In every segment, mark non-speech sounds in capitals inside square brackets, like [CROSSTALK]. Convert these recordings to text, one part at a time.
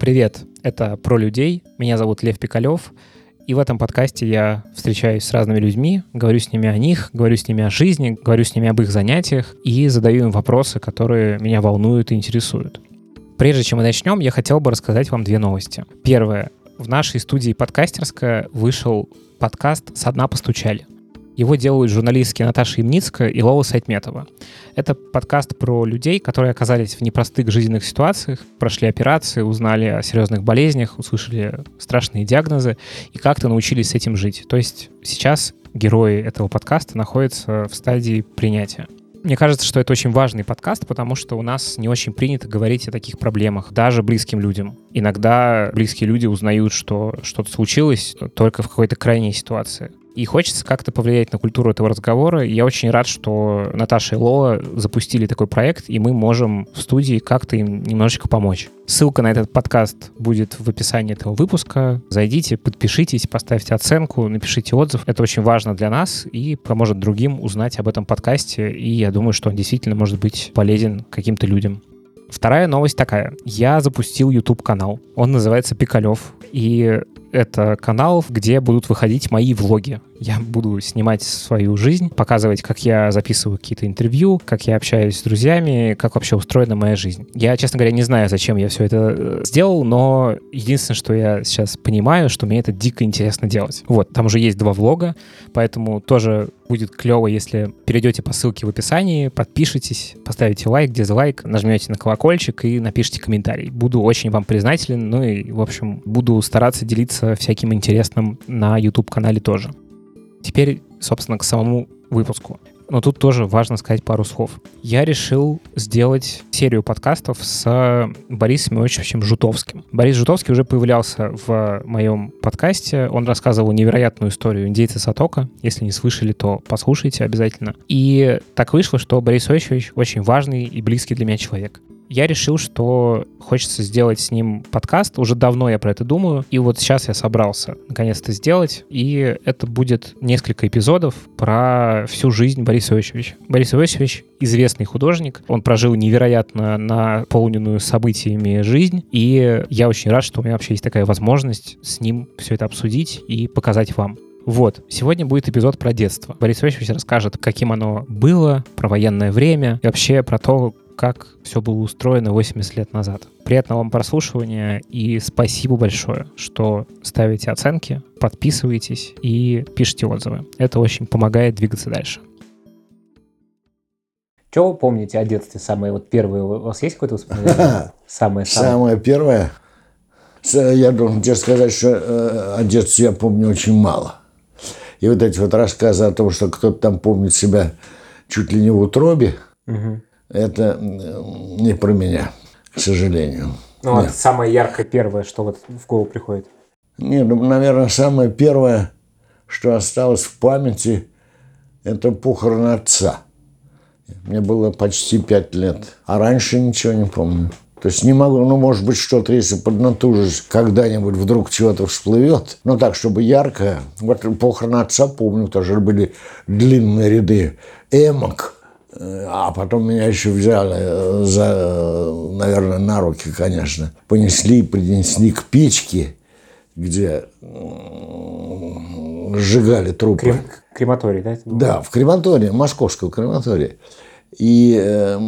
Привет, это «Про людей». Меня зовут Лев Пикалев. И в этом подкасте я встречаюсь с разными людьми, говорю с ними о них, говорю с ними о жизни, говорю с ними об их занятиях и задаю им вопросы, которые меня волнуют и интересуют. Прежде чем мы начнем, я хотел бы рассказать вам две новости. Первое. В нашей студии подкастерская вышел подкаст «Со дна постучали». Его делают журналистки Наташа Имницкая и Лола Сайтметова. Это подкаст про людей, которые оказались в непростых жизненных ситуациях, прошли операции, узнали о серьезных болезнях, услышали страшные диагнозы и как-то научились с этим жить. То есть сейчас герои этого подкаста находятся в стадии принятия. Мне кажется, что это очень важный подкаст, потому что у нас не очень принято говорить о таких проблемах, даже близким людям. Иногда близкие люди узнают, что что-то случилось только в какой-то крайней ситуации и хочется как-то повлиять на культуру этого разговора. я очень рад, что Наташа и Лола запустили такой проект, и мы можем в студии как-то им немножечко помочь. Ссылка на этот подкаст будет в описании этого выпуска. Зайдите, подпишитесь, поставьте оценку, напишите отзыв. Это очень важно для нас и поможет другим узнать об этом подкасте. И я думаю, что он действительно может быть полезен каким-то людям. Вторая новость такая. Я запустил YouTube-канал. Он называется Пикалев. И это канал, где будут выходить мои влоги. Я буду снимать свою жизнь, показывать, как я записываю какие-то интервью, как я общаюсь с друзьями, как вообще устроена моя жизнь. Я, честно говоря, не знаю, зачем я все это э, сделал, но единственное, что я сейчас понимаю, что мне это дико интересно делать. Вот, там уже есть два влога, поэтому тоже будет клево, если перейдете по ссылке в описании, подпишитесь, поставите лайк, дизлайк, нажмете на колокольчик и напишите комментарий. Буду очень вам признателен, ну и, в общем, буду стараться делиться всяким интересным на YouTube-канале тоже. Теперь, собственно, к самому выпуску. Но тут тоже важно сказать пару слов. Я решил сделать серию подкастов с Борисом Иосифовичем Жутовским. Борис Жутовский уже появлялся в моем подкасте. Он рассказывал невероятную историю индейца Сатока. Если не слышали, то послушайте обязательно. И так вышло, что Борис Иосифович очень важный и близкий для меня человек я решил, что хочется сделать с ним подкаст. Уже давно я про это думаю. И вот сейчас я собрался наконец-то сделать. И это будет несколько эпизодов про всю жизнь Бориса Иосифовича. Борис Иосифович известный художник. Он прожил невероятно наполненную событиями жизнь. И я очень рад, что у меня вообще есть такая возможность с ним все это обсудить и показать вам. Вот, сегодня будет эпизод про детство. Борис Иосифович расскажет, каким оно было, про военное время и вообще про то, как все было устроено 80 лет назад. Приятного вам прослушивания и спасибо большое, что ставите оценки, подписываетесь и пишите отзывы. Это очень помогает двигаться дальше. Что вы помните о детстве? Самое вот первое, у вас есть какое-то воспоминание? [LAUGHS] Самое, самое. самое первое? Я должен тебе сказать, что э, о детстве я помню очень мало. И вот эти вот рассказы о том, что кто-то там помнит себя чуть ли не в утробе, угу это не про меня, к сожалению. Ну, вот самое яркое первое, что вот в голову приходит. Нет, ну, наверное, самое первое, что осталось в памяти, это похороны отца. Мне было почти пять лет, а раньше ничего не помню. То есть не могу, ну, может быть, что-то, если поднатужишь, когда-нибудь вдруг чего-то всплывет. Но так, чтобы яркое. Вот похороны отца, помню, тоже были длинные ряды эмок а потом меня еще взяли э, за, наверное, на руки, конечно. Понесли, принесли к печке, где сжигали трупы. Крем, крематорий, да? Да, в крематории, московском крематории. И э,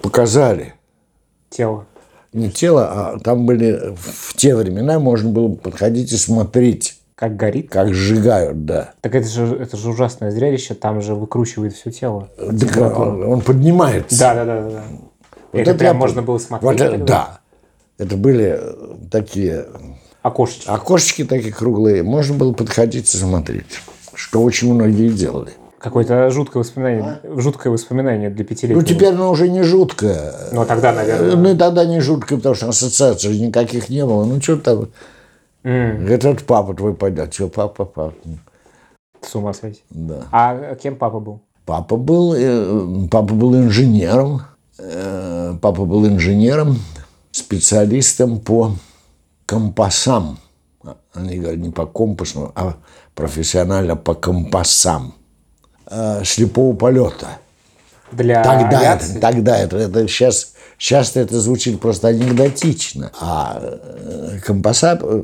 показали. Тело. Не тело, а там были в те времена можно было подходить и смотреть как горит? Как сжигают, да. Так это же, это же ужасное зрелище, там же выкручивает все тело. Да, он, он поднимается. Да, да, да. да. Вот это, это прям можно было смотреть? Вот, да. Это были такие... Окошечки. Окошечки такие круглые. Можно было подходить и смотреть. Что очень многие делали. Какое-то жуткое воспоминание, а? жуткое воспоминание для пятилетнего. Ну, теперь оно уже не жуткое. Ну, тогда, наверное. Ну, и тогда не жуткое, потому что ассоциаций никаких не было. Ну, что там... Mm. Этот папа твой пойдет. Что, папа, папа. С ума сойти. Да. А кем папа был? Папа был, э, папа был инженером. Э, папа был инженером, специалистом по компасам. Они говорят не по компасу, а профессионально по компасам. Э, слепого полета. Для тогда авиации? это, тогда это, это сейчас Часто это звучит просто анекдотично. А э, компаса, э,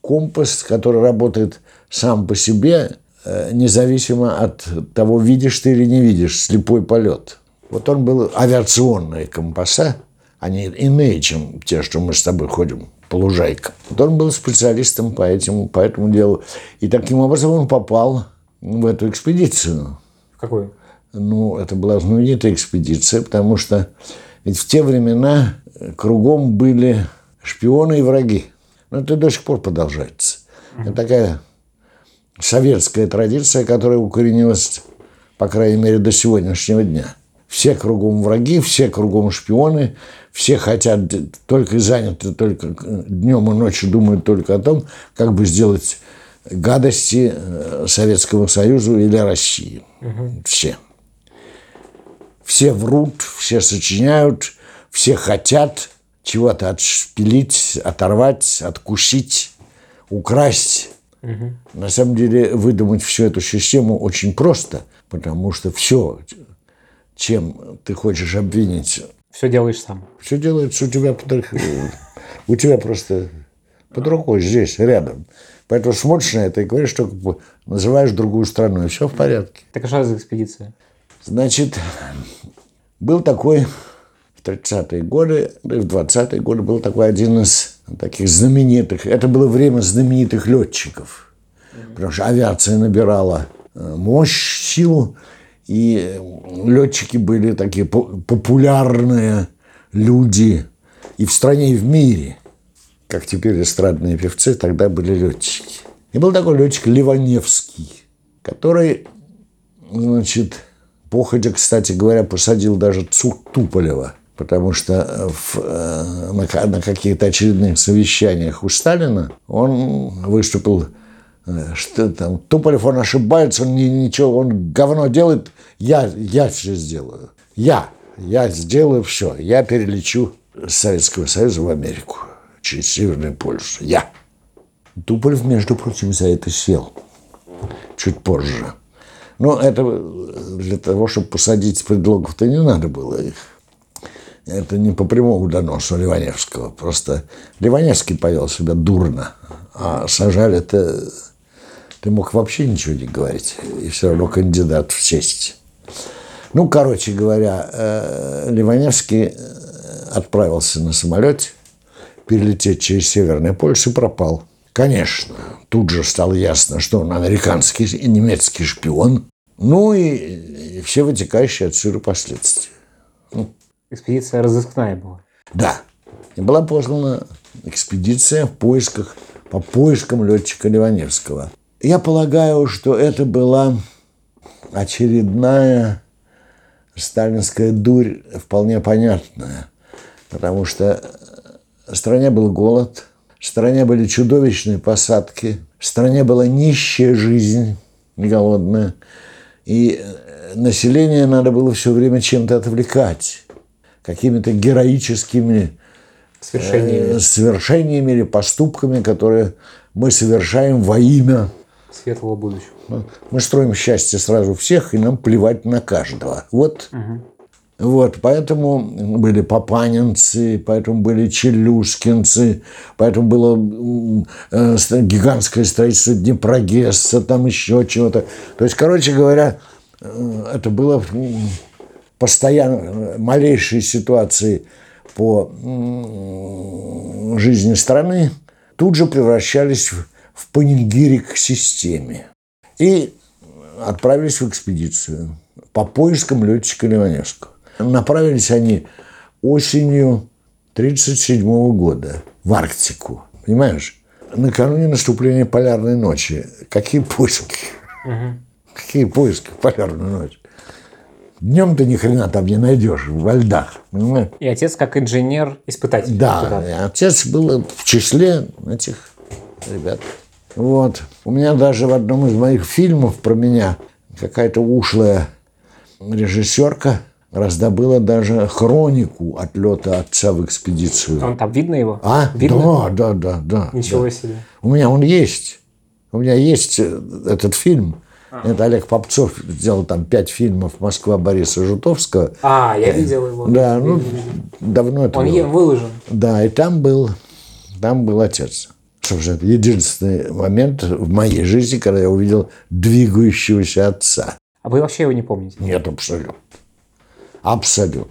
компас, который работает сам по себе, э, независимо от того, видишь ты или не видишь, слепой полет. Вот он был авиационные компаса, они иные, чем те, что мы с тобой ходим по лужайкам. Вот он был специалистом по, этому, по этому делу. И таким образом он попал в эту экспедицию. В какую? Ну, это была знаменитая экспедиция, потому что ведь в те времена кругом были шпионы и враги. Но это до сих пор продолжается. Это такая советская традиция, которая укоренилась, по крайней мере, до сегодняшнего дня. Все кругом враги, все кругом шпионы, все хотят только заняты только днем и ночью думают только о том, как бы сделать гадости э, Советскому Союзу или России. Угу. Все. Все врут, все сочиняют, все хотят чего-то отшпилить, оторвать, откусить, украсть. Угу. На самом деле выдумать всю эту систему очень просто, потому что все, чем ты хочешь обвинить все делаешь сам. Все делается у тебя под, у тебя просто под рукой здесь, рядом. Поэтому смотришь на это и говоришь, что называешь другую страну, и все в порядке. Так а что за экспедиция? Значит, был такой в 30-е годы, в 20-е годы был такой один из таких знаменитых, это было время знаменитых летчиков, потому что авиация набирала э, мощь, силу, и летчики были такие популярные люди и в стране, и в мире. Как теперь эстрадные певцы, тогда были летчики. И был такой летчик Ливаневский, который, значит, походя, кстати говоря, посадил даже Туполева, потому что в, э, на, на каких-то очередных совещаниях у Сталина он выступил Э, что там, Туполев, он ошибается, он ничего, он говно делает, я, я все сделаю. Я, я сделаю все. Я перелечу Советского Союза в Америку через Северный полюс. Я. Туполев, между прочим, за это сел чуть позже. Но это для того, чтобы посадить предлогов-то не надо было их. Это не по прямому доносу Ливаневского. Просто Ливаневский повел себя дурно, а сажали-то ты мог вообще ничего не говорить, и все равно кандидат в честь. Ну, короче говоря, э, Ливаневский э, отправился на самолете перелететь через Северный полюс и пропал. Конечно, тут же стало ясно, что он американский и немецкий шпион. Ну и, все вытекающие отсюда последствия. Ну, экспедиция разыскная была. Да. И была послана экспедиция в поисках, по поискам летчика Ливаневского. Я полагаю, что это была очередная сталинская дурь, вполне понятная, потому что в стране был голод, в стране были чудовищные посадки, в стране была нищая жизнь, не голодная, и население надо было все время чем-то отвлекать, какими-то героическими свершениями. Э, свершениями или поступками, которые мы совершаем во имя светлого будущего. Мы строим счастье сразу всех, и нам плевать на каждого. Вот. Угу. Вот, поэтому были папанинцы, поэтому были челюскинцы, поэтому было э, гигантское строительство Днепрогесса, там еще чего-то. То есть, короче говоря, э, это было постоянно малейшие ситуации по жизни страны тут же превращались в в панигирик к системе. И отправились в экспедицию по поискам летчика Ливаневского. Направились они осенью 1937 года в Арктику. Понимаешь? Накануне наступления полярной ночи. Какие поиски? Угу. Какие поиски в полярную ночь? Днем ты ни хрена там не найдешь, во льдах. Понимаешь? И отец как инженер-испытатель. Да, отец был в числе этих ребят. Вот. У меня даже в одном из моих фильмов про меня какая-то ушлая режиссерка раздобыла даже хронику отлета отца в экспедицию. Он там видно его? А? Видно? Да, да, да, да. Ничего да. себе. У меня он есть. У меня есть э, этот фильм. Это Олег Попцов сделал там пять фильмов «Москва» Бориса Жутовского. А, я видел его. Да, ну, давно это Он было. выложен. Да, и там был, там был отец. Собственно, это единственный момент в моей жизни, когда я увидел двигающегося отца. А вы вообще его не помните? Нет, абсолютно. Абсолютно.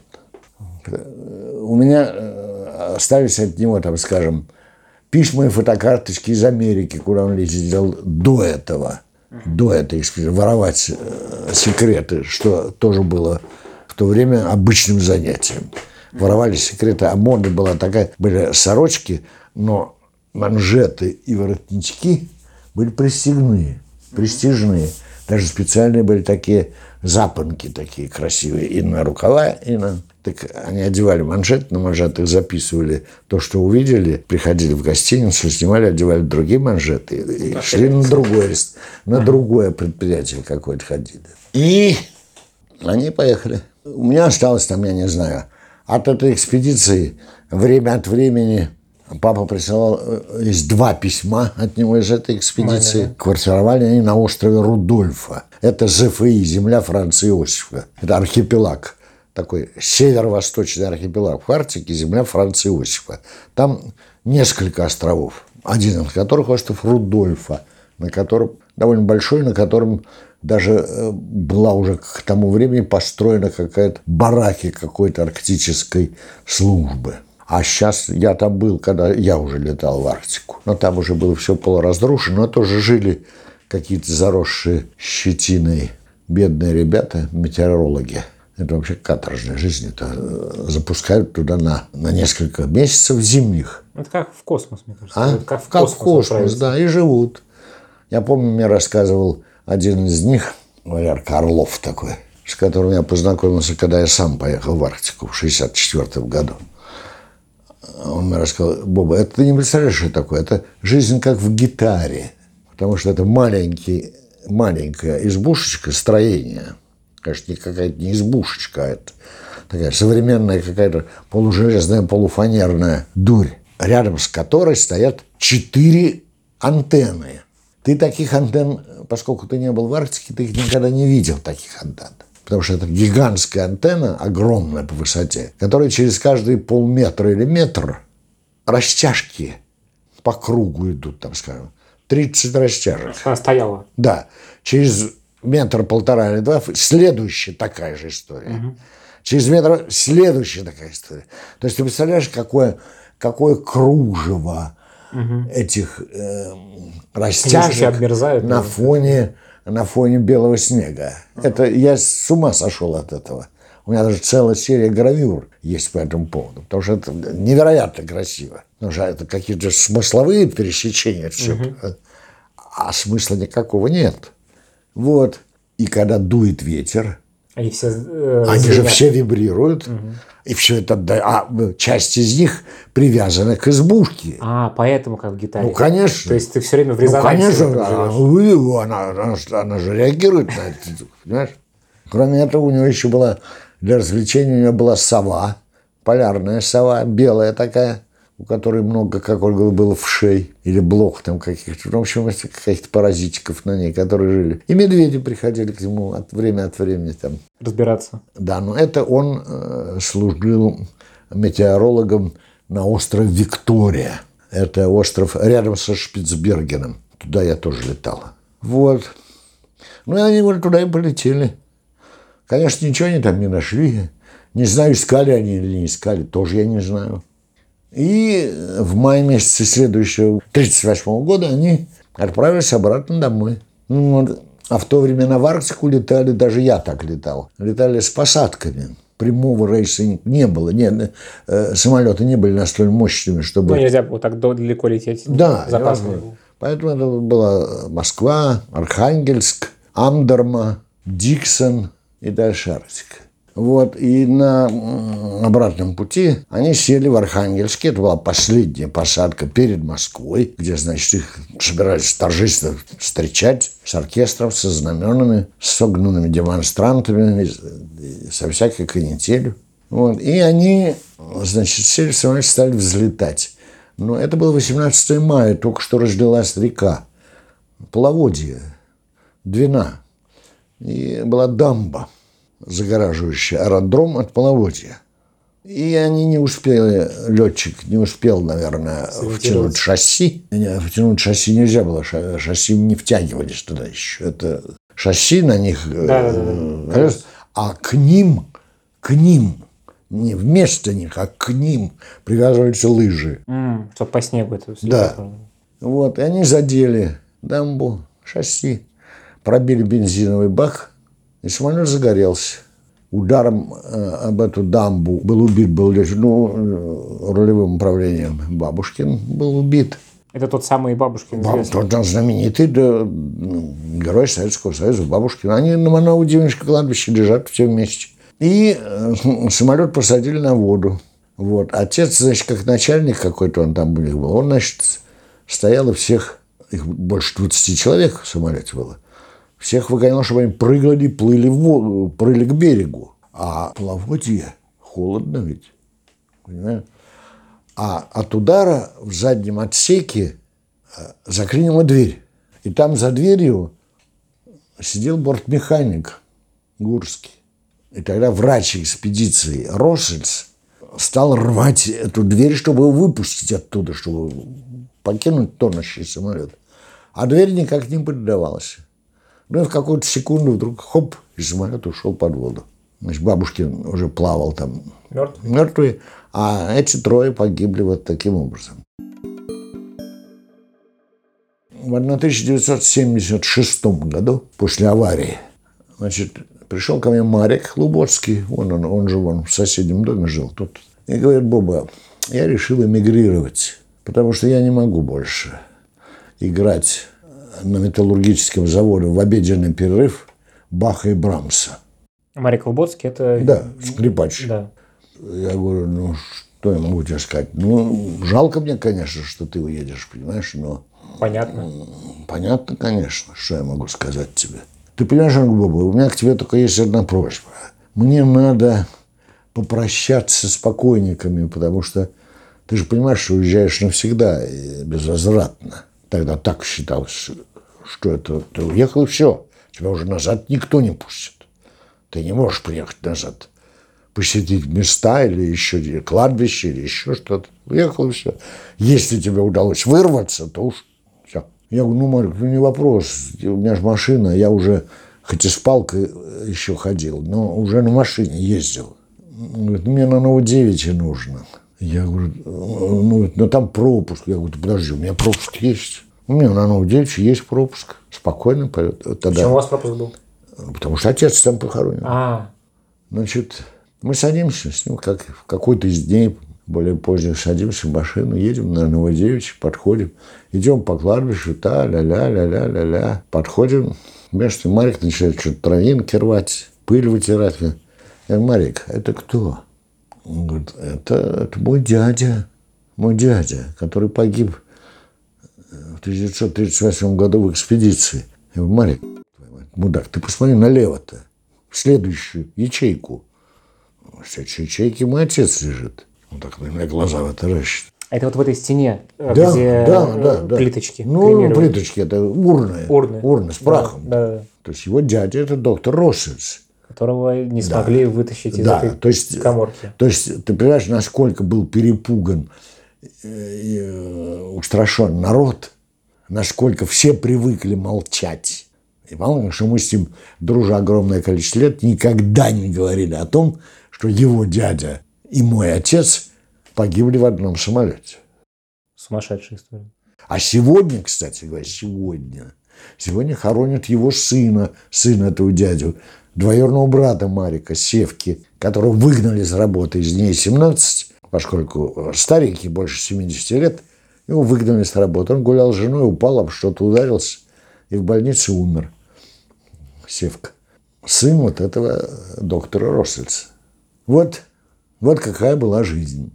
У меня э, остались от него, там, скажем, письма и фотокарточки из Америки, куда он ездил до этого, до этой экспедиции, воровать э, секреты, что тоже было в то время обычным занятием. Воровали секреты, а мода была такая, были сорочки, но манжеты и воротнички были пристегные, пристижные. Даже специальные были такие запонки такие красивые и на рукава, и на... Так они одевали манжет, на манжетах записывали то, что увидели, приходили в гостиницу, снимали, одевали другие манжеты и, и шли на другое, на другое предприятие какое-то ходили. И они поехали. У меня осталось там, я не знаю, от этой экспедиции время от времени папа присылал, э, есть два письма от него из этой экспедиции. Квартировали они на острове Рудольфа. Это ЗФИ, земля Франца Иосифа. Это архипелаг такой северо-восточный архипелаг в Арктике, земля Франца Иосифа. Там несколько островов, один из которых остров Рудольфа, на котором довольно большой, на котором даже э, была уже к тому времени построена какая-то бараки какой-то арктической службы. А сейчас я там был, когда я уже летал в Арктику. Но там уже было все полуразрушено, но тоже жили какие-то заросшие щетиной бедные ребята, метеорологи. Это вообще каторжная жизнь. Это э, запускают туда на, на несколько месяцев зимних. Это как в космос, мне кажется. А? Это Как в как космос, космос, да, и живут. Я помню, мне рассказывал один из них, Валерка Орлов такой, с которым я познакомился, когда я сам поехал в Арктику в 64 году. Он мне рассказал, Боба, это ты не представляешь, что такое? Это жизнь как в гитаре. Потому что это маленький, маленькая избушечка, строение. Конечно, не какая-то не избушечка, а это такая современная какая-то полужелезная, полуфанерная дурь, рядом с которой стоят четыре антенны. Ты таких антенн, поскольку ты не был в Арктике, ты их никогда не видел, таких антенн. Потому что это гигантская антенна, огромная по высоте, которая через каждые полметра или метр растяжки по кругу идут, там, скажем, 30 растяжек. Она стояла. Да, через метр, полтора или два следующая такая же история. Через метр следующая такая история. То есть ты представляешь, какое, какое кружево этих э, растяжек на фоне, на фоне белого снега. Это я с ума сошел от этого. У меня даже целая серия гравюр есть по этому поводу, потому что это невероятно красиво. Потому что это какие-то смысловые пересечения, все, а смысла никакого нет. Вот. И когда дует ветер, Они все э, они же все вибрируют, и все это, а часть из них привязана к избушке. А, поэтому как в гитаре. Ну, конечно. То есть ты все время в Ну, резонансе конечно, в этом она, она, она, она же реагирует на это, понимаешь? Кроме этого, у него еще была, для развлечения у него была сова, полярная сова, белая такая, у которой много, как он говорил, было вшей или блох там каких-то. Ну, В общем, каких-то паразитиков на ней, которые жили. И медведи приходили к нему от время от времени там. Разбираться. Да, но это он э, служил метеорологом на острове Виктория. Это остров рядом со Шпицбергеном. Туда я тоже летал. Вот. Ну, и они вот туда и полетели. Конечно, ничего они там не нашли. Не знаю, искали они или не искали, тоже я не знаю. И в мае месяце следующего, 1938 года, они отправились обратно домой. Ну, вот. А в то время на в Арктику летали, даже я так летал, летали с посадками. Прямого рейса не было, не, э, самолеты не были настолько мощными, чтобы... Ну, нельзя было так далеко лететь. Да, Запас невозможно. был. Поэтому это была Москва, Архангельск, Амдерма, Диксон и дальше Арктика. Вот, и на обратном пути они сели в Архангельске. Это была последняя посадка перед Москвой, где, значит, их собирались торжественно встречать с оркестром, со знаменами, с согнанными демонстрантами, со всякой канителью. Вот, и они, значит, сели в самолет, стали взлетать. Но это было 18 мая, только что разлилась река. Половодье, Двина. и была дамба, загораживающая аэродром от половодья. И они не успели, летчик не успел, наверное, втянуть шасси. Втянуть шасси нельзя было, шасси не втягивались туда еще. Это шасси на них, да, да, да, да. а к ним, к ним, не вместо них, а к ним привязываются лыжи. Mm, чтобы по снегу это все. Да. Вот, и они задели дамбу, шасси, пробили бензиновый бак, и самолет загорелся ударом э, об эту дамбу был убит, был ну, э, рулевым управлением Бабушкин был убит. Это тот самый Бабушкин? Баб, тот знаменитый да, ну, герой Советского Союза Бабушкин. Они на Маново-Дивничском кладбище лежат все вместе. И э, самолет посадили на воду. Вот. Отец, значит, как начальник какой-то он там был, он, значит, стоял и всех, их больше 20 человек в самолете было – всех выгонял, чтобы они прыгали, плыли, в воду, прыгали к берегу. А плаводье холодно ведь. Понимаешь? А от удара в заднем отсеке э, заклинила дверь. И там за дверью сидел бортмеханик Гурский. И тогда врач экспедиции Россельс стал рвать эту дверь, чтобы его выпустить оттуда, чтобы покинуть тонущий самолет. А дверь никак не поддавалась. Ну и в какую-то секунду вдруг хоп, и самолет ушел под воду. Значит, Бабушкин уже плавал там мертвый. мертвый, а эти трое погибли вот таким образом. В 1976 году, после аварии, значит, пришел ко мне Марик Лубоцкий, он, он, он же вон в соседнем доме жил тут, и говорит, Боба, я решил эмигрировать, потому что я не могу больше играть на металлургическом заводе в обеденный перерыв Баха и Брамса. Марик Лоботский это... Да, скрипач. Да. Я говорю, ну, что я могу тебе сказать? Ну, жалко мне, конечно, что ты уедешь, понимаешь, но... Понятно. Понятно, конечно, что я могу сказать тебе. Ты понимаешь, Боба, у меня к тебе только есть одна просьба. Мне надо попрощаться с покойниками, потому что ты же понимаешь, что уезжаешь навсегда и безвозвратно. Тогда так считалось что это ты уехал и все. Тебя уже назад никто не пустит. Ты не можешь приехать назад. Посетить места или еще кладбище или еще что-то. Уехал и все. Если тебе удалось вырваться, то уж все. Я говорю, ну, Марик, ну не вопрос. У меня же машина, я уже хоть и с палкой еще ходил, но уже на машине ездил. Он говорит, мне на Новодевичье нужно. Я говорю, ну, ну там пропуск. Я говорю, подожди, у меня пропуск есть. У меня на Новодевичье есть пропуск. Спокойно. Тогда... Почему у вас пропуск был? Потому что отец там похоронен. А. Значит, мы садимся с ним, как в какой-то из дней, более поздних, садимся в машину, едем на Новодевичье, подходим, идем по кладбищу, та, ля-ля, ля-ля, ля-ля. Подходим, между Марик начинает что-то травинки рвать, пыль вытирать. Я говорю, Марик, это кто? Он говорит, это, это мой дядя, мой дядя, который погиб в 1938 году в экспедиции. Я говорю, Марик, мудак, ты посмотри налево-то, в следующую ячейку. В следующей ячейке мой отец лежит. Он так на меня глаза вытаращит. А это вот в этой стене, э, да, где да, да, да. плиточки Ну, плиточки, это урны. Урны. Урны с прахом. Да, да. То есть его дядя – это доктор Россельс. Которого не смогли да. вытащить из да, этой то есть, коморки. То есть, ты понимаешь, насколько был перепуган и э, устрашен народ – насколько все привыкли молчать. И мало что мы с ним, дружа огромное количество лет, никогда не говорили о том, что его дядя и мой отец погибли в одном самолете. Сумасшедшая история. А сегодня, кстати говоря, сегодня, сегодня хоронят его сына, сына этого дядю, двоюродного брата Марика, Севки, которого выгнали с работы из дней 17, поскольку старенький, больше 70 лет – его выгнали с работы. Он гулял с женой, упал, об что-то ударился и в больнице умер. Севка. Сын вот этого доктора Россельса. Вот, вот какая была жизнь.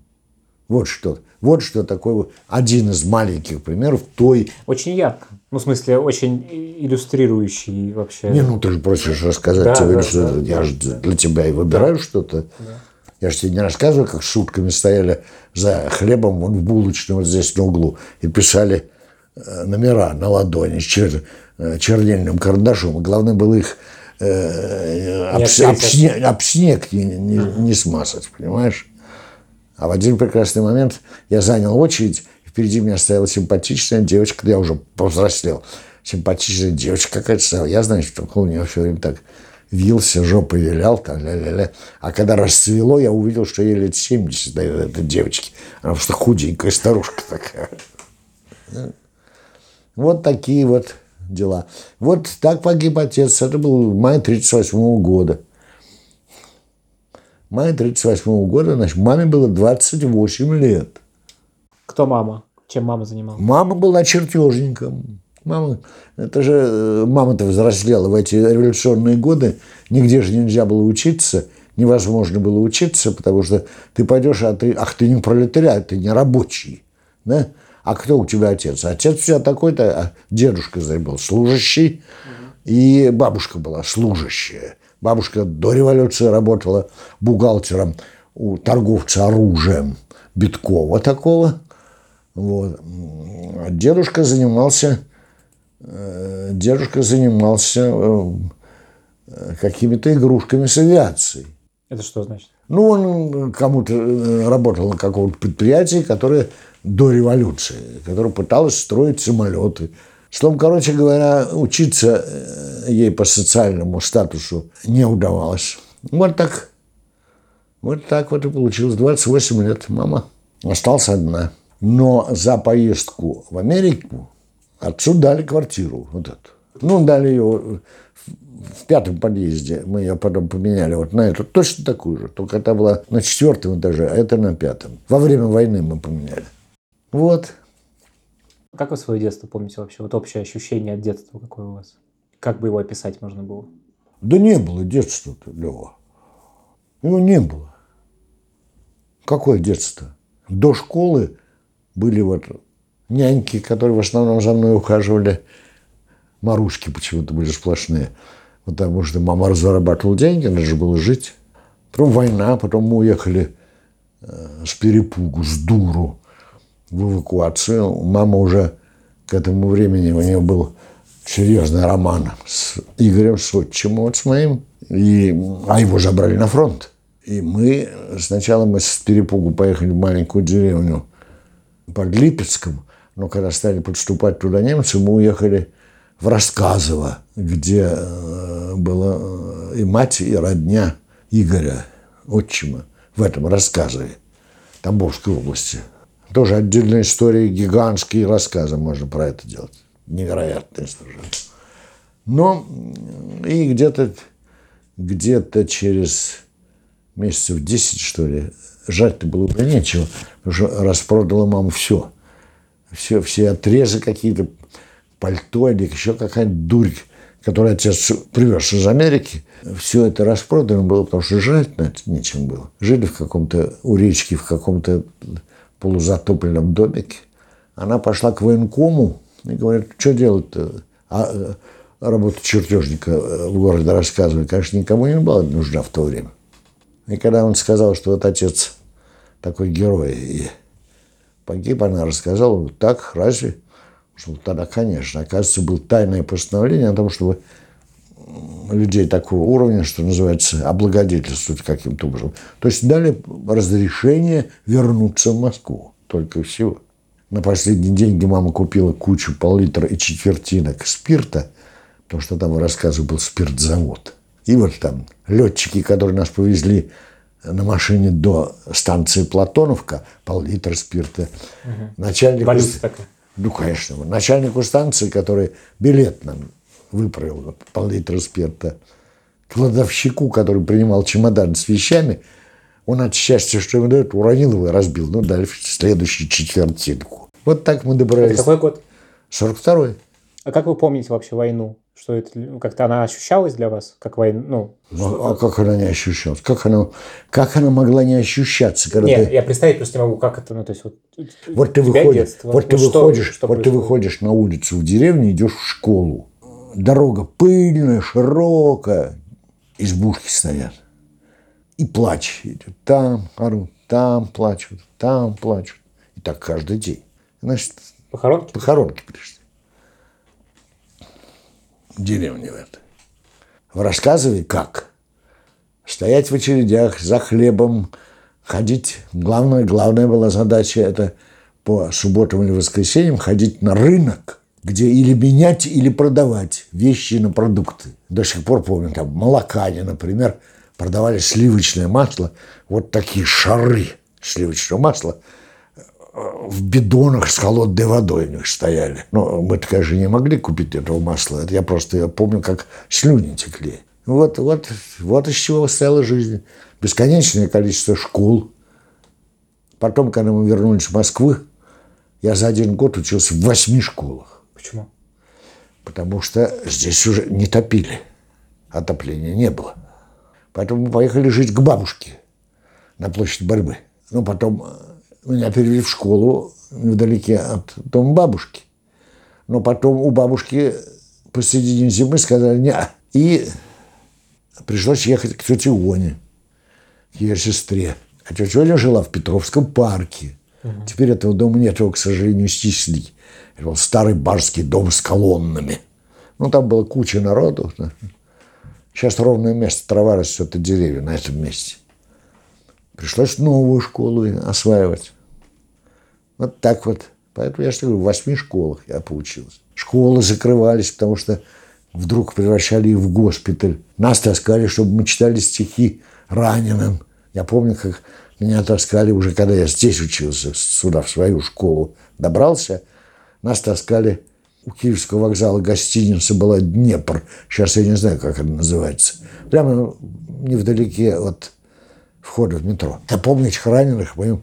Вот что. Вот что такое один из маленьких примеров той... Очень ярко. Ну, в смысле, очень иллюстрирующий вообще. Не, ну ты же просишь рассказать да, тебе, да, что да, я да, же да. для тебя и выбираю да. что-то. Да. Я же тебе не рассказываю, как с шутками стояли за хлебом вон в булочной вот здесь на углу и писали э, номера на ладони чер, э, чернильным карандашом. И главное было их э, об, об, снег, об снег не, не, не смазать, понимаешь? А в один прекрасный момент я занял очередь, и впереди меня стояла симпатичная девочка, я уже повзрослел, симпатичная девочка какая-то стояла. Я, значит, около нее все время так вился, жопой вилял, там, ля-ля-ля. А когда расцвело, я увидел, что ей лет 70, да, этой девочки. Она просто худенькая старушка такая. Вот такие вот дела. Вот так погиб отец. Это был май 38 -го года. Май 38 -го года, значит, маме было 28 лет. Кто мама? Чем мама занималась? Мама была чертежником. Мама, это же э, мама-то взрослела в эти революционные годы. Нигде же нельзя было учиться. Невозможно было учиться, потому что ты пойдешь, а ты, ах, ты не пролетариат, ты не рабочий. Да? А кто у тебя отец? Отец у тебя такой-то, а дедушка был служащий, и бабушка была служащая. Бабушка до революции работала бухгалтером у торговца оружием Биткова такого. Вот. А дедушка занимался, дедушка занимался э, какими-то игрушками с авиацией. Это что значит? Ну, он кому-то э, работал на каком-то предприятии, которое до революции, которая пыталась строить самолеты. Словом, короче говоря, учиться э, ей по социальному статусу не удавалось. Вот так. Вот так вот и получилось. 28 лет мама осталась одна. Но за поездку в Америку отцу дали квартиру. Вот эту. Ну, дали ее в пятом подъезде. Мы ее потом поменяли вот на эту. Точно такую же. Только это была на четвертом этаже, а это на пятом. Во время войны мы поменяли. Вот. Как вы свое детство помните вообще? Вот общее ощущение от детства какое у вас? Как бы его описать можно было? Да не было детства-то, Лева. Его не было. Какое детство? До школы были вот няньки, которые в основном за мной ухаживали. Марушки почему-то были сплошные. Потому что мама зарабатывала деньги, надо же было жить. Потом война, потом мы уехали э, с перепугу, с дуру в эвакуацию. Мама уже к этому времени, у нее был серьезный роман с Игорем Сотчим, вот с моим, и, а его забрали на фронт. И мы, сначала мы с перепугу поехали в маленькую деревню под Липецком, но когда стали подступать туда немцы, мы уехали в Рассказово, где э, была э, и мать, и родня Игоря, отчима, в этом Рассказове, Тамбовской области – тоже отдельная история, гигантские рассказы можно про это делать. Невероятные совершенно. Но и где-то где через месяцев 10, что ли, жать-то было уже нечего, потому что распродала мама все. Все, все отрезы какие-то, пальто или еще какая-то дурь, которую отец привез из Америки. Все это распродано было, потому что жать на это нечем было. Жили в каком-то, у речки, в каком-то полузатопленном домике. Она пошла к военкому и говорит, что делать-то? А э, работа чертежника э, в городе рассказывали, конечно, никому не была нужна в то время. И когда он сказал, что вот отец такой герой и погиб, она рассказала, так, разве? Что тогда, конечно, оказывается, было тайное постановление о том, чтобы людей такого уровня, что называется, облагодетельствовать каким-то образом. То есть дали разрешение вернуться в Москву, только всего. На последние деньги мама купила кучу пол-литра и четвертинок спирта, потому что там, в рассказе, был спиртзавод. И вот там летчики, которые нас повезли на машине до станции Платоновка, пол-литра спирта. Угу. Начальник... Валюта такая. Ну, конечно. Начальнику станции, который билет нам выправил пол-литра спирта. Кладовщику, который принимал чемодан с вещами, он от счастья, что ему дают, уронил его и разбил. Ну, дали следующую четвертинку. Вот так мы добрались. Это какой год? 42-й. А как вы помните вообще войну? Что это как-то она ощущалась для вас как война? Ну, ну а как она не ощущалась? Как она, как она могла не ощущаться? Когда Нет, ты... я представить просто не могу, как это, ну то есть вот. Вот ты выходишь, вот ну, ты что, выходишь, что вот ты выходишь на улицу в деревню, идешь в школу дорога пыльная, широкая, избушки стоят. И плач идет. Там орут, там плачут, там плачут. И так каждый день. Значит, похоронки? Похоронки пришли. Деревня в это. Рассказывай, как. Стоять в очередях за хлебом, ходить. Главное, главная была задача это по субботам или воскресеньям ходить на рынок, где или менять, или продавать вещи на продукты. До сих пор помню, там в Молокане, например, продавали сливочное масло, вот такие шары сливочного масла в бидонах с холодной водой у них стояли. Но мы-то, конечно, не могли купить этого масла. Это я просто я помню, как слюни текли. Вот, вот, вот из чего состояла жизнь. Бесконечное количество школ. Потом, когда мы вернулись в Москву, я за один год учился в восьми школах. Почему? Потому что здесь уже не топили. Отопления не было. Поэтому мы поехали жить к бабушке на площадь борьбы. Ну, потом э, меня перевели в школу вдалеке от дома бабушки. Но потом у бабушки посредине зимы сказали «не». И пришлось ехать к тете Оне, к ее сестре. А тетя Оля жила в Петровском парке. Угу. Теперь этого дома нет, его, к сожалению, снесли. Это был старый барский дом с колоннами. Ну, там была куча народу. Сейчас ровное место, трава растет и деревья на этом месте. Пришлось новую школу осваивать. Вот так вот. Поэтому я что говорю, в восьми школах я поучился. Школы закрывались, потому что вдруг превращали их в госпиталь. Нас таскали, чтобы мы читали стихи раненым. Я помню, как меня таскали уже, когда я здесь учился, сюда, в свою школу добрался. Нас таскали у Киевского вокзала гостиница была «Днепр». Сейчас я не знаю, как она называется. Прямо невдалеке от входа в метро. Я помню этих раненых, мы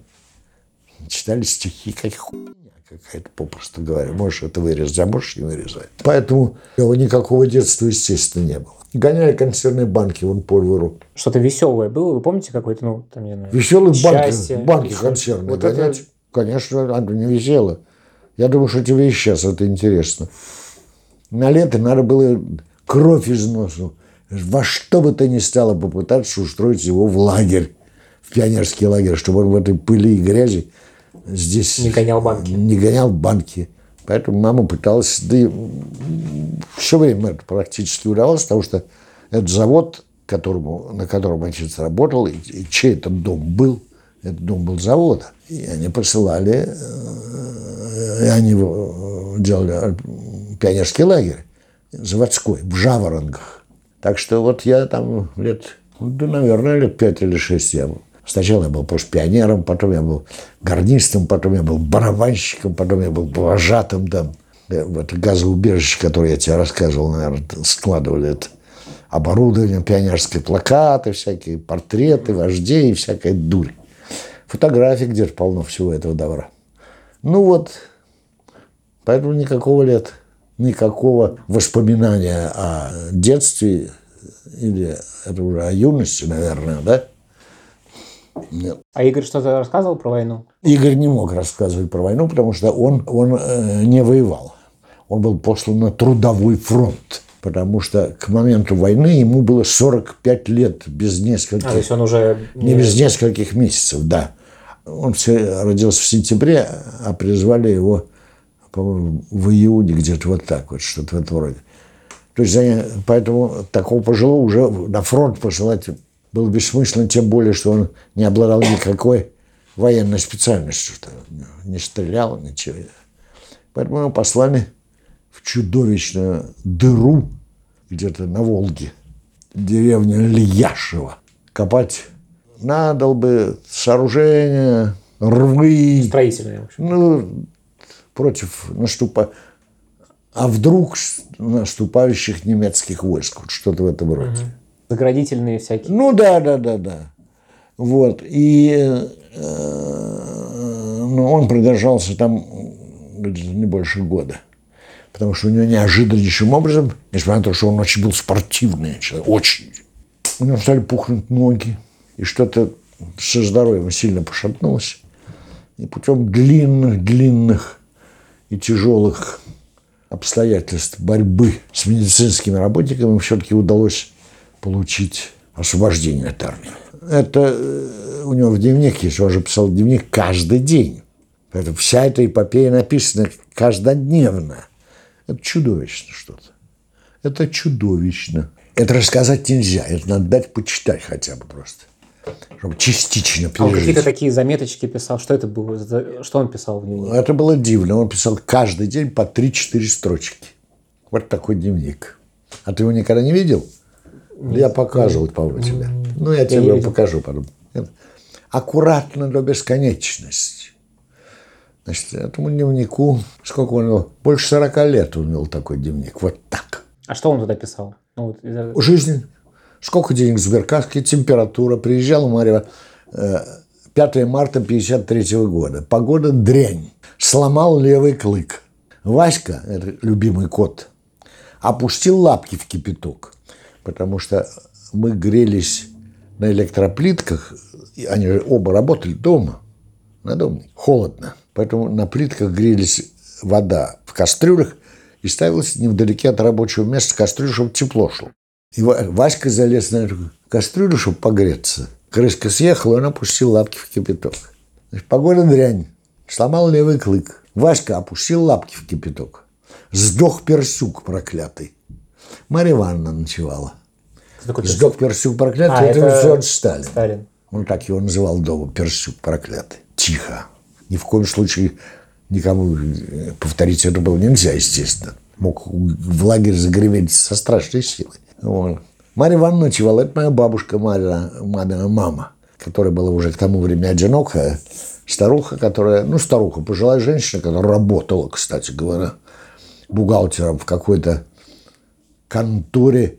читали стихи, как хуйня какая-то, попросту говоря. Можешь это вырезать, а можешь не вырезать. Поэтому его никакого детства, естественно, не было. Гоняли консервные банки вон по Львыру. Что-то веселое было? Вы помните какой-то, ну, там, не знаю, Веселые банки, банки консервные вот гонять? Это... Конечно, Андрей, не весело. Я думаю, что тебе и сейчас это интересно. На лето надо было кровь из носу. Во что бы то ни стало попытаться устроить его в лагерь, в пионерский лагерь, чтобы он в этой пыли и грязи здесь... Не гонял банки. Не гонял банки. Поэтому мама пыталась, да и все время это практически удавалось, потому что этот завод, которому, на котором отец работал, и, и чей этот дом был, этот дом был завода. И они посылали, э, и они делали пионерский лагерь заводской в Жаворонках. Так что вот я там лет, да, наверное, лет пять или шесть я. Сначала я был просто пионером, потом я был гарнистом, потом я был барабанщиком, потом я был вожатым там. Это газоубежище, которое я тебе рассказывал, наверное, складывали это оборудование пионерские плакаты, всякие портреты вождей, всякая дурь. Фотографий где-то полно всего этого добра. Ну вот, поэтому никакого лет, никакого воспоминания о детстве или это уже о юности, наверное, да, нет. А Игорь что-то рассказывал про войну? Игорь не мог рассказывать про войну, потому что он, он э, не воевал. Он был послан на трудовой фронт. Потому что к моменту войны ему было 45 лет без нескольких... А, то есть он уже... Не без нескольких месяцев, да. Он все, родился в сентябре, а призвали его, по-моему, в июне, где-то вот так вот, что-то в этом роде. То есть поэтому такого пожилого уже на фронт посылать был бессмыслен, тем более, что он не обладал никакой военной специальностью, что не стрелял, ничего. Поэтому его послали в чудовищную дыру где-то на Волге, деревня Льяшево, копать надолбы, сооружения, рвы. Строительные, в общем. Ну, против наступа... А вдруг наступающих немецких войск, вот что-то в этом роде. Угу заградительные всякие. Ну да, да, да, да. Вот. И э, ну, он продержался там не больше года. Потому что у него неожиданнейшим образом, несмотря на то, что он очень был спортивный человек, очень, у него стали пухнуть ноги, и что-то со здоровьем сильно пошатнулось. И путем длинных-длинных и тяжелых обстоятельств борьбы с медицинскими работниками все-таки удалось получить освобождение от армии. Это э, у него в дневнике, он же писал дневник каждый день. Поэтому вся эта эпопея написана каждодневно. Это чудовищно что-то. Это чудовищно. Это рассказать нельзя, это надо дать почитать хотя бы просто. Чтобы частично А он пережить. какие-то такие заметочки писал. Что это было? Что он писал в дневнике? Это было дивно. Он писал каждый день по 3-4 строчки. Вот такой дневник. А ты его никогда не видел? Я показывал, по-моему, тебе. Ну, я тебе не его видел. покажу потом. Аккуратно до бесконечности. Значит, этому дневнику, сколько он вел? Больше 40 лет он вел такой дневник. Вот так. А что он туда писал? Ну, вот из- Жизнь. Сколько денег в сберкаске, температура. Приезжал в Марьево э, 5 марта 53 года. Погода дрянь. Сломал левый клык. Васька, это любимый кот, опустил лапки в кипяток, потому что мы грелись на электроплитках, они оба работали дома, на доме, холодно. Поэтому на плитках грелись вода в кастрюлях и ставилась невдалеке от рабочего места кастрюля, чтобы тепло шло. И Ва- Васька залез на эту кастрюлю, чтобы погреться. Крышка съехала, он опустил лапки в кипяток. Значит, погода дрянь. Сломал левый клык. Васька опустил лапки в кипяток. Сдох персюк проклятый. Марья Ивановна ночевала. Сдох персюк проклятый, А, это, это Джордж Сталин. Сталин. Он так его называл дома, персюк проклятый. Тихо. Ни в коем случае никому э, повторить это было нельзя, естественно. Мог в лагерь загреметь со страшной силой. Вот. Марья Ивановна ночевала. Это моя бабушка, Марья, мамина мама, которая была уже к тому времени одинокая. Старуха, которая, ну, старуха, пожилая женщина, которая работала, кстати говоря, бухгалтером в какой-то конторе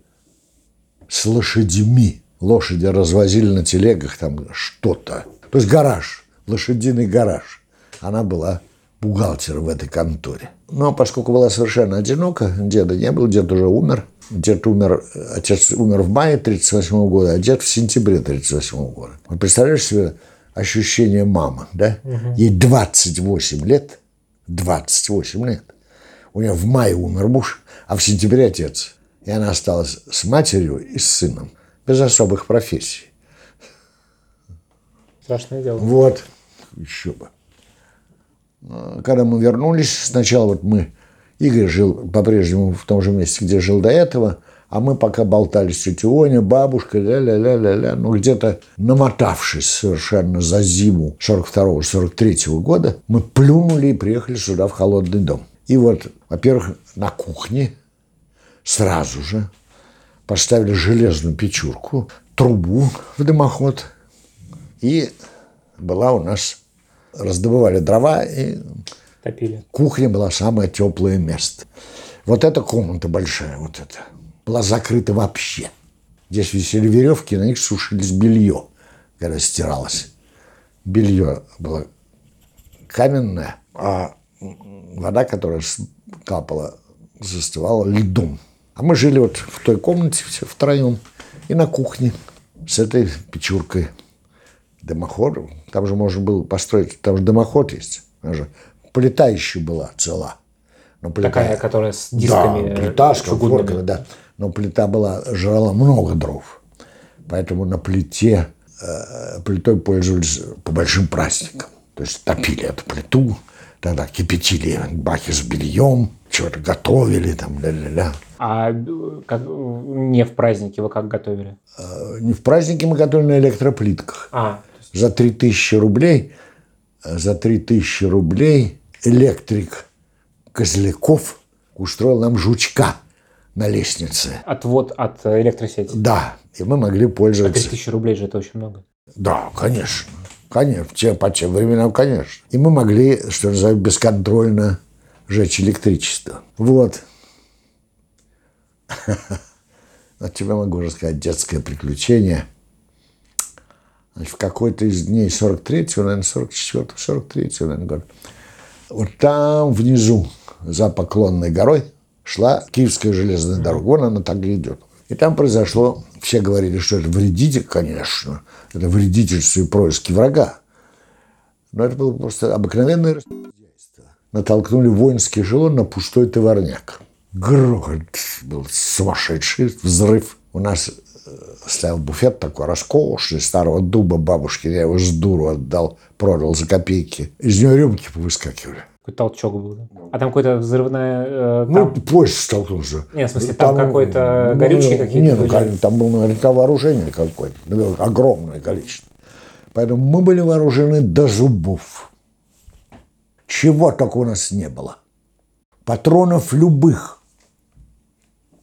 с лошадьми. Лошади развозили на телегах там что-то. То есть гараж, лошадиный гараж. Она была бухгалтером в этой конторе. Но поскольку была совершенно одинока, деда не было, дед уже умер. Дед умер, отец умер в мае 1938 года, а дед в сентябре 1938 года. Вот представляешь себе ощущение мамы, да? Ей 28 лет, 28 лет. У нее в мае умер муж, а в сентябре отец. И она осталась с матерью и с сыном, без особых профессий. Страшное дело. Вот, еще бы. А, Когда мы вернулись, сначала вот мы, Игорь жил по-прежнему в том же месте, где жил до этого, а мы пока болтали с тетей Оня, бабушкой, ля-ля-ля-ля-ля, ну где-то намотавшись совершенно за зиму 42-43 года, мы плюнули и приехали сюда, в холодный дом. И вот, во-первых, на кухне сразу же поставили железную печурку, трубу в дымоход, и была у нас, раздобывали дрова, и Топили. кухня была самое теплое место. Вот эта комната большая, вот эта, была закрыта вообще. Здесь висели веревки, на них сушились белье, когда стиралось. Белье было каменное, а вода, которая капала, застывала льдом. А мы жили вот в той комнате все втроем и на кухне с этой печуркой дымоходом. Там же можно было построить, там же дымоход есть. Там же плита еще была цела. Но плита, Такая, которая с дисками да, плита с комфорками, да. Но плита была, жрала много дров. Поэтому на плите, э, плитой пользовались по большим праздникам. То есть топили эту плиту, тогда кипятили баки с бельем, что-то готовили там, ля-ля-ля. А как, не в празднике вы как готовили? Э, Не в празднике мы готовили на электроплитках. А, за 3000 рублей, за 3000 рублей электрик Козляков устроил нам жучка на лестнице. отвод от э, электросети. Да, и мы могли пользоваться. 3000 рублей же это очень много. Да, конечно. Конечно, те, по тем временам, конечно. И мы могли, что называется, бесконтрольно жечь электричество. Вот. [LAUGHS] От тебя могу рассказать детское приключение. Значит, в какой-то из дней 43-го, наверное, 44-го, 43-го, наверное, год. Вот там внизу, за Поклонной горой, шла Киевская железная дорога. Вон она так и идет. И там произошло, все говорили, что это вредитель, конечно, это вредительство и происки врага. Но это было просто обыкновенное распорядительство. Натолкнули воинский эшелон на пустой товарняк. Грохот был сумасшедший, взрыв. У нас стоял буфет такой роскошный, старого дуба бабушки. Я его с дуру отдал, продал за копейки. Из него рюмки повыскакивали. Какой толчок был. да? А там какой-то взрывная... э, Ну, там- поезд столкнулся. Нет, в смысле, там какой-то ну, горючие какие-то Нет, ну, были? конечно, там было наверняка вооружение какое-то. ну, Огромное количество. Поэтому мы были вооружены до зубов. Чего только у нас не было. Патронов любых.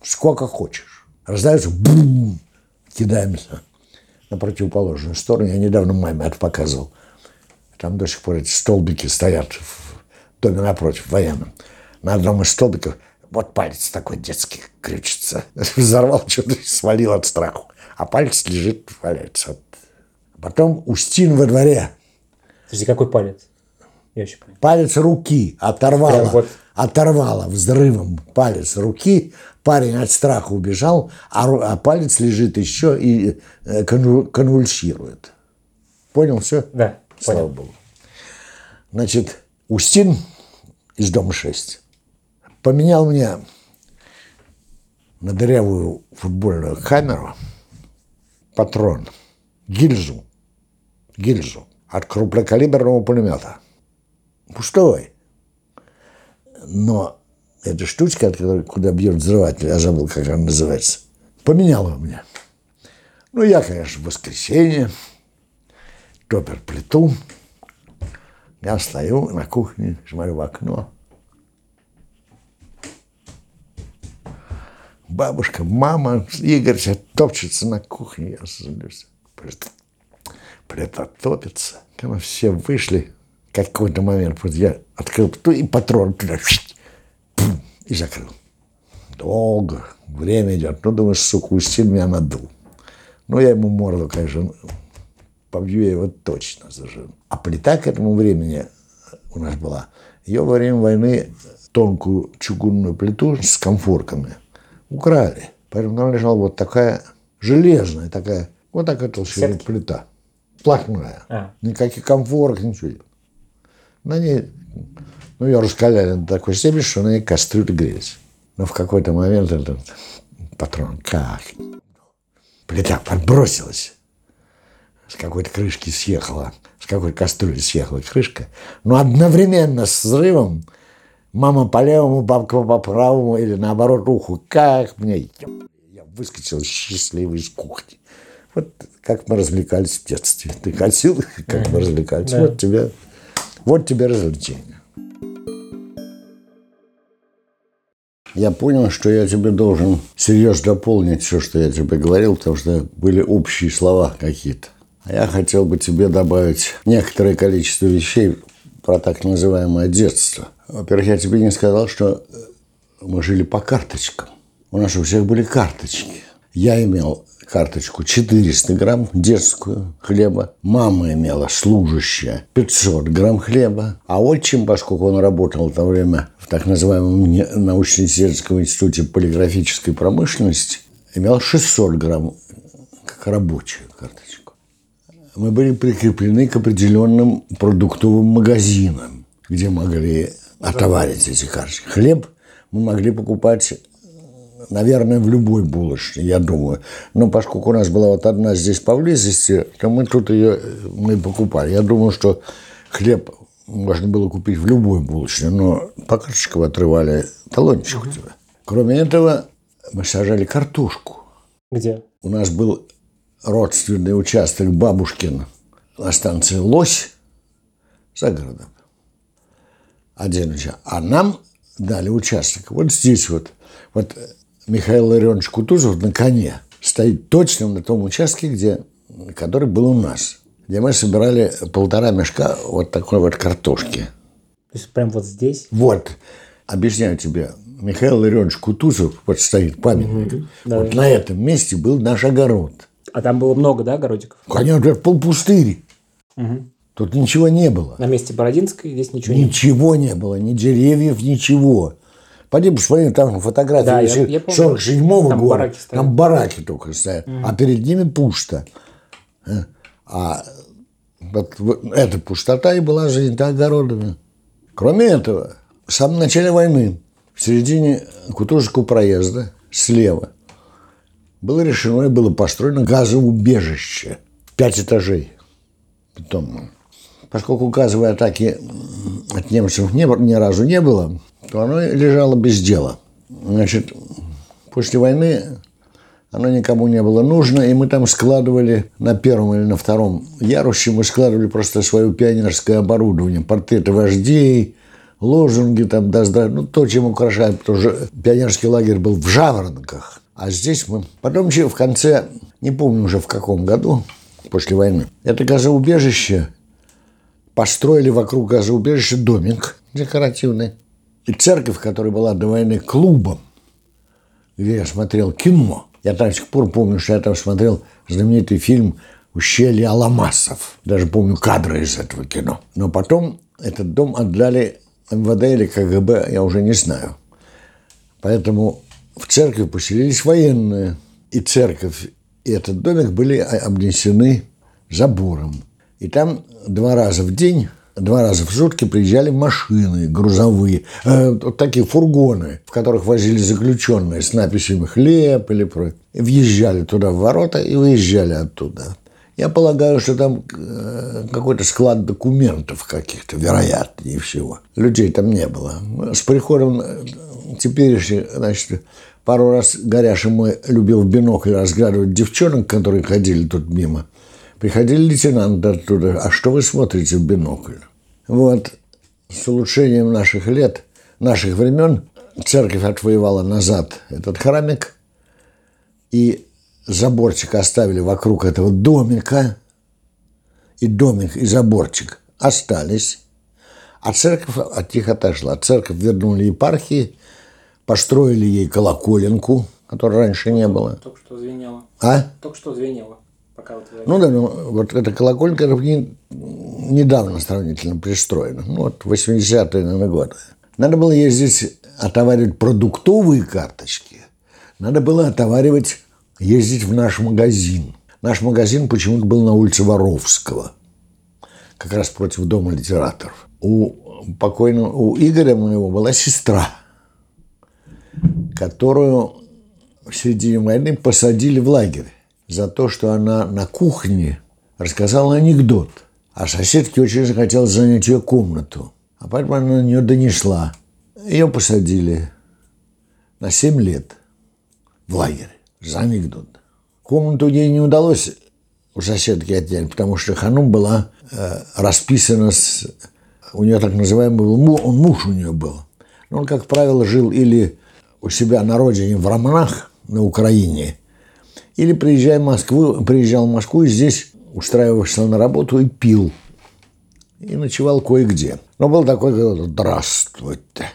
Сколько хочешь. Раздается бум, кидаемся на противоположную сторону. Я недавно маме это показывал. Там до сих пор эти столбики стоят в доме напротив, военном. На одном из столбиков вот палец такой детский крючится. [LAUGHS] Взорвал что-то и свалил от страху. А палец лежит, валяется. Потом Устин во дворе. Подожди, какой палец? Я еще понял. Палец руки оторвало. Прям вот. Оторвало взрывом палец руки. Парень от страха убежал, а, а палец лежит еще и э, конву- конвульсирует. Понял все? Да, Слава понял. Богу. Значит, Устин из дома 6 поменял мне на дырявую футбольную камеру патрон, гильзу, гильзу от крупнокалиберного пулемета. Пустой. Но эта штучка, от которой, куда бьет взрыватель, я забыл, как она называется, поменяла меня. Ну, я, конечно, в воскресенье, топер плиту, я стою на кухне, смотрю в окно. Бабушка, мама, Игорь топчется на кухне. Я злюсь. Плита- топится. Когда все вышли, какой-то момент, вот я открыл плиту и патрон туда, пум, и закрыл. Долго, время идет. Ну, думаешь, сука, Устин меня надул. Ну, я ему морду, конечно, побью я его точно заживу. А плита к этому времени у нас была. Ее во время войны тонкую чугунную плиту с комфорками украли. Поэтому там лежала вот такая железная, такая, вот такая толщина Сетки? плита. Плотная. А. Никаких комфорок, ничего. На ней, ну, ее раскаляли до такой степени, что на ней кастрюли грелись. Но в какой-то момент этот патрон, как? Плита подбросилась с какой-то крышки съехала, с какой кастрюли съехала крышка. Но одновременно с взрывом мама по левому, бабка по правому или наоборот уху. Как мне... Я выскочил счастливый из кухни. Вот как мы развлекались в детстве. Ты хотел, как мы развлекались. Да. Вот тебе, вот тебе развлечение. Я понял, что я тебе должен серьезно дополнить все, что я тебе говорил, потому что были общие слова какие-то. А я хотел бы тебе добавить некоторое количество вещей про так называемое детство. Во-первых, я тебе не сказал, что э, мы жили по карточкам. У нас у всех были карточки. Я имел карточку 400 грамм детскую хлеба. Мама имела служащая 500 грамм хлеба. А отчим, поскольку он работал в то время в так называемом научно-исследовательском институте полиграфической промышленности, имел 600 грамм как рабочую карточку. Мы были прикреплены к определенным продуктовым магазинам, где могли отоварить эти карточки. Хлеб мы могли покупать наверное, в любой булочной, я думаю. Но поскольку у нас была вот одна здесь поблизости, то мы тут ее мы покупали. Я думаю, что хлеб можно было купить в любой булочной, но по карточкам отрывали талончик у тебя. Кроме этого, мы сажали картошку. Где? У нас был родственный участок бабушкин на станции Лось за городом. Один участок. А нам дали участок вот здесь вот. Вот Михаил Ларионович Кутузов на коне стоит точно на том участке, где, который был у нас. Где мы собирали полтора мешка вот такой вот картошки. То есть прям вот здесь? Вот, объясняю тебе, Михаил Ларионович Кутузов, вот стоит памятник, Да. вот на этом месте был наш огород. А там было много, да, огородиков? Конечно, полпустыри. Тут ничего не было. На месте Бородинской здесь ничего нет. Ничего не было, ни деревьев, ничего. Пойди посмотри, там фотографии Да, я- я помню. 47 Там года. бараки стоят. там бараки только стоят, а перед ними пусто. Э, А вот, эта пустота и была занята огородами. Кроме этого, в самом начале войны, в середине Кутузовского проезда, слева, было решено и было построено газоубежище. Пять этажей. Бетонное. Поскольку газовой атаки от немцев не, ни разу не было, то оно лежало без дела. Значит, после войны оно никому не было нужно, и мы там складывали на первом или на втором ярусе, мы складывали просто свое пионерское оборудование, портреты вождей, лозунги там, да, да, ну, то, чем украшают, потому что пионерский лагерь был в Жаворонках, а здесь мы... Потом в конце, не помню уже в каком году, после войны, это газоубежище, построили вокруг газоубежища домик декоративный, и церковь, которая была до войны клубом, где я смотрел кино – я до сих пор помню, что я там смотрел знаменитый фильм «Ущелье Аламасов». Даже помню кадры из этого кино. Но потом этот дом отдали МВД или КГБ, я уже не знаю. Поэтому в церкви поселились военные. И церковь, и этот домик были обнесены забором. И там два раза в день два раза в сутки приезжали машины грузовые, э, вот такие фургоны, в которых возили заключенные с надписями «хлеб» или прочее. Въезжали туда в ворота и выезжали оттуда. Я полагаю, что там э, какой-то склад документов каких-то, вероятнее всего. Людей там не было. С приходом э, теперешних, значит, пару раз Горяша мой любил в бинокль разглядывать девчонок, которые ходили тут мимо. Приходили лейтенанты оттуда. А что вы смотрите в бинокль? Вот с улучшением наших лет, наших времен, церковь отвоевала назад этот храмик, и заборчик оставили вокруг этого домика, и домик, и заборчик остались, а церковь от них отошла. Церковь вернули епархии, построили ей колоколенку, которой раньше не было. Только что звенело. А? Только что звенело. Пока вот ну да, ну, вот эта колокольня не, недавно сравнительно пристроена. Ну, вот 80-е, наверное, годы. Надо было ездить, отоваривать продуктовые карточки. Надо было отоваривать, ездить в наш магазин. Наш магазин почему-то был на улице Воровского. Как раз против Дома литераторов. У покойного, у Игоря моего была сестра, которую в середине войны посадили в лагерь за то, что она на кухне рассказала анекдот. А соседке очень захотелось занять ее комнату. А поэтому она на нее донесла. Ее посадили на 7 лет в лагерь за анекдот. Комнату ей не удалось у соседки отнять, потому что Ханум была э, расписана с... У нее так называемый был, он муж у нее был. Но он, как правило, жил или у себя на родине в Романах на Украине, или приезжая в Москву, приезжал в Москву и здесь устраивался на работу и пил. И ночевал кое-где. Но был такой, здравствуйте,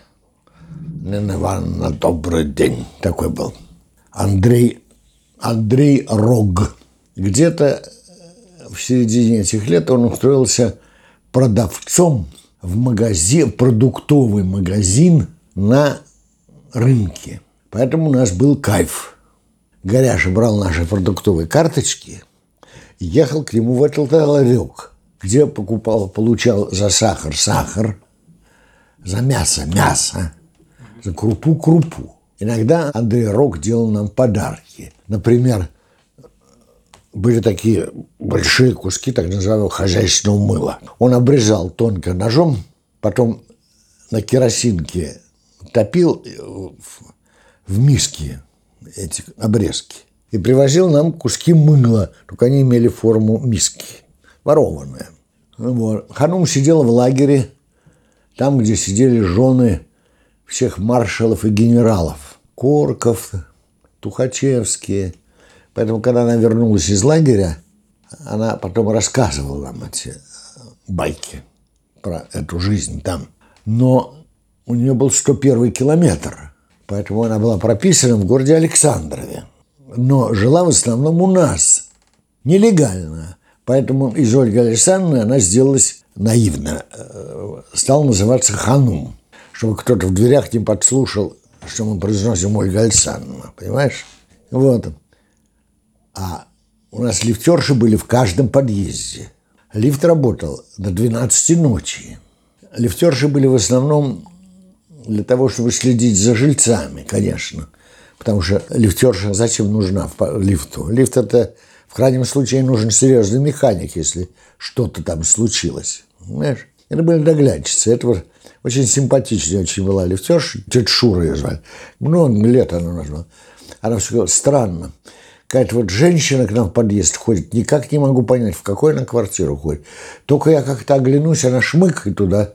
Нина Ивановна, добрый день. Такой был. Андрей, Андрей Рог. Где-то в середине этих лет он устроился продавцом в магазин, продуктовый магазин на рынке. Поэтому у нас был кайф – Горяша брал наши продуктовые карточки ехал к нему в этот ларек, где покупал, получал за сахар сахар, за мясо мясо, за крупу крупу. Иногда Андрей Рок делал нам подарки. Например, были такие большие куски так называемого хозяйственного мыла. Он обрезал тонко ножом, потом на керосинке топил в миске эти обрезки. И привозил нам куски мыла, только они имели форму миски, ворованные. Вот. Ханум сидел в лагере, там, где сидели жены всех маршалов и генералов. Корков, Тухачевские. Поэтому, когда она вернулась из лагеря, она потом рассказывала нам эти байки про эту жизнь там. Но у нее был 101 километр – Поэтому она была прописана в городе Александрове. Но жила в основном у нас, нелегально. Поэтому из Ольги Александровны она сделалась наивно. Э, стала называться Ханум, чтобы кто-то в дверях не подслушал, что мы произносим Ольга Александровна. Понимаешь? Вот. А у нас лифтерши были в каждом подъезде. Лифт работал до 12 ночи. Лифтерши были в основном для того, чтобы следить за жильцами, конечно. Потому что лифтерша зачем нужна в лифту? Лифт это в крайнем случае нужен серьезный механик, если что-то там случилось. Знаешь? Это были доглядчицы. Это вот очень симпатичная очень была лифтерша. Тетя Шура ее звали. Много лет она назвала. Она все говорила, странно. Какая-то вот женщина к нам в подъезд ходит. Никак не могу понять, в какой она квартиру ходит. Только я как-то оглянусь, она шмыкает туда.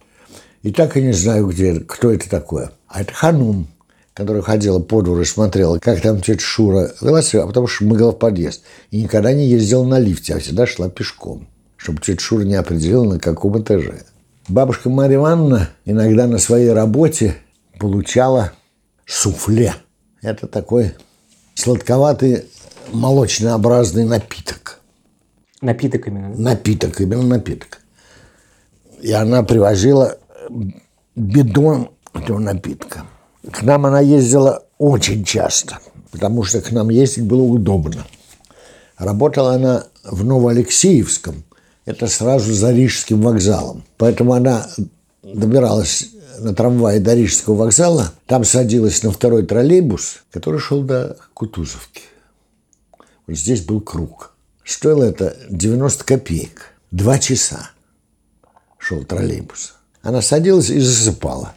И так и не знаю, где, кто это такое. А это Ханум, которая ходила по двору и смотрела, как там тетя Шура вела себя, а потом шмыгала в подъезд. И никогда не ездила на лифте, а всегда шла пешком, чтобы тетя Шура не определила, на каком этаже. Бабушка Марья Ивановна иногда на своей работе получала суфле. Это такой сладковатый молочнообразный напиток. Напиток именно? Напиток, именно напиток. И она привозила бидон этого напитка. К нам она ездила очень часто, потому что к нам ездить было удобно. Работала она в Новоалексеевском, это сразу за Рижским вокзалом. Поэтому она добиралась на трамвае до Рижского вокзала, там садилась на второй троллейбус, который шел до Кутузовки. Вот здесь был круг. Стоило это 90 копеек. Два часа шел троллейбус. Она садилась и засыпала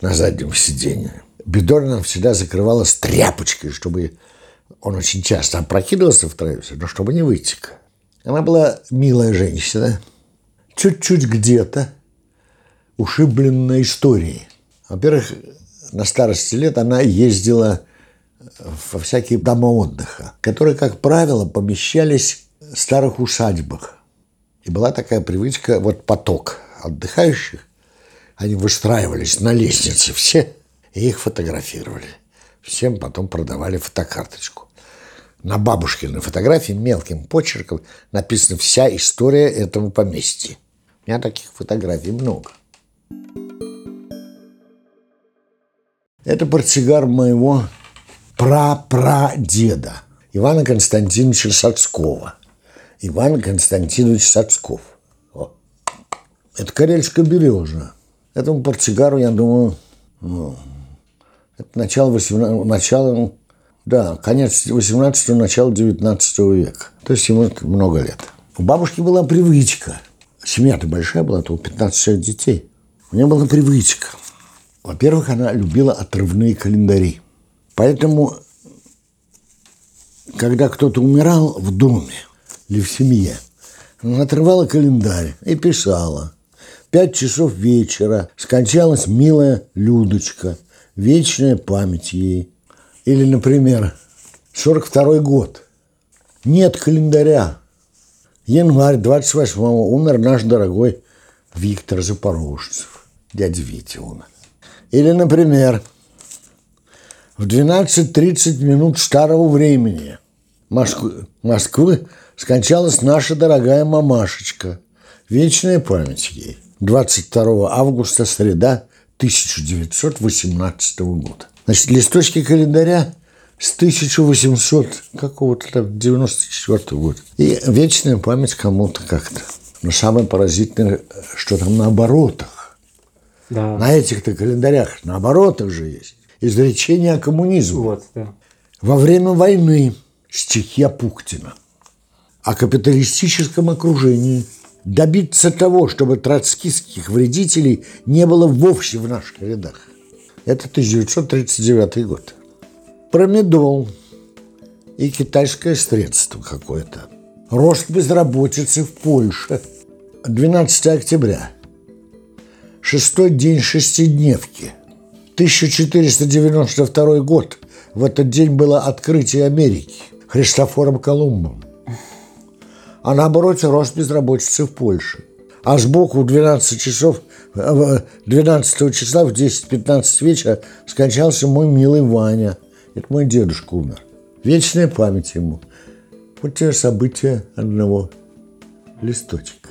на заднем сиденье. Бедор нам всегда закрывалась тряпочкой, чтобы он очень часто опрокидывался в троллейбусе, но чтобы не вытек. Она была милая женщина, чуть-чуть где-то ушибленная историей. Во-первых, на старости лет она ездила во всякие дома отдыха, которые, как правило, помещались в старых усадьбах. И была такая привычка, вот поток отдыхающих, они выстраивались на лестнице все, и их фотографировали. Всем потом продавали фотокарточку на бабушкиной фотографии мелким почерком написана вся история этого поместья. У меня таких фотографий много. Это портсигар моего прапрадеда Ивана Константиновича Сацкова. Иван Константинович Сацков. О. Это карельская береза. Этому портсигару, я думаю, ну, это начало, 18, начало да, конец 18-го, начало 19 века. То есть ему много лет. У бабушки была привычка. Семья-то большая была, то 15 детей. У нее была привычка. Во-первых, она любила отрывные календари. Поэтому, когда кто-то умирал в доме или в семье, она отрывала календарь и писала. Пять часов вечера скончалась милая Людочка. Вечная память ей. Или, например, 42 год. Нет календаря. Январь 28-го умер наш дорогой Виктор Запорожцев. Дядя Витя умер. Или, например, в 12.30 минут старого времени Москвы, скончалась наша дорогая мамашечка. Вечная память ей. 22 августа, среда 1918 года. Значит, листочки календаря с 1800 какого-то там 94 -го года. И вечная память кому-то как-то. Но самое поразительное, что там на оборотах. Да. На этих-то календарях, на оборотах же есть. Изречение о коммунизме. Вот, да. Во время войны стихи Пухтина. О капиталистическом окружении. Добиться того, чтобы троцкистских вредителей не было вовсе в наших рядах. Это 1939 год. Промедол и китайское средство какое-то. Рост безработицы в Польше. 12 октября. Шестой день шестидневки. 1492 год. В этот день было открытие Америки Христофором Колумбом. А наоборот, рост безработицы в Польше. А сбоку в 12 часов 12 числа в 10-15 вечера скончался мой милый Ваня. Это мой дедушка умер. Вечная память ему. Вот те события одного листочка.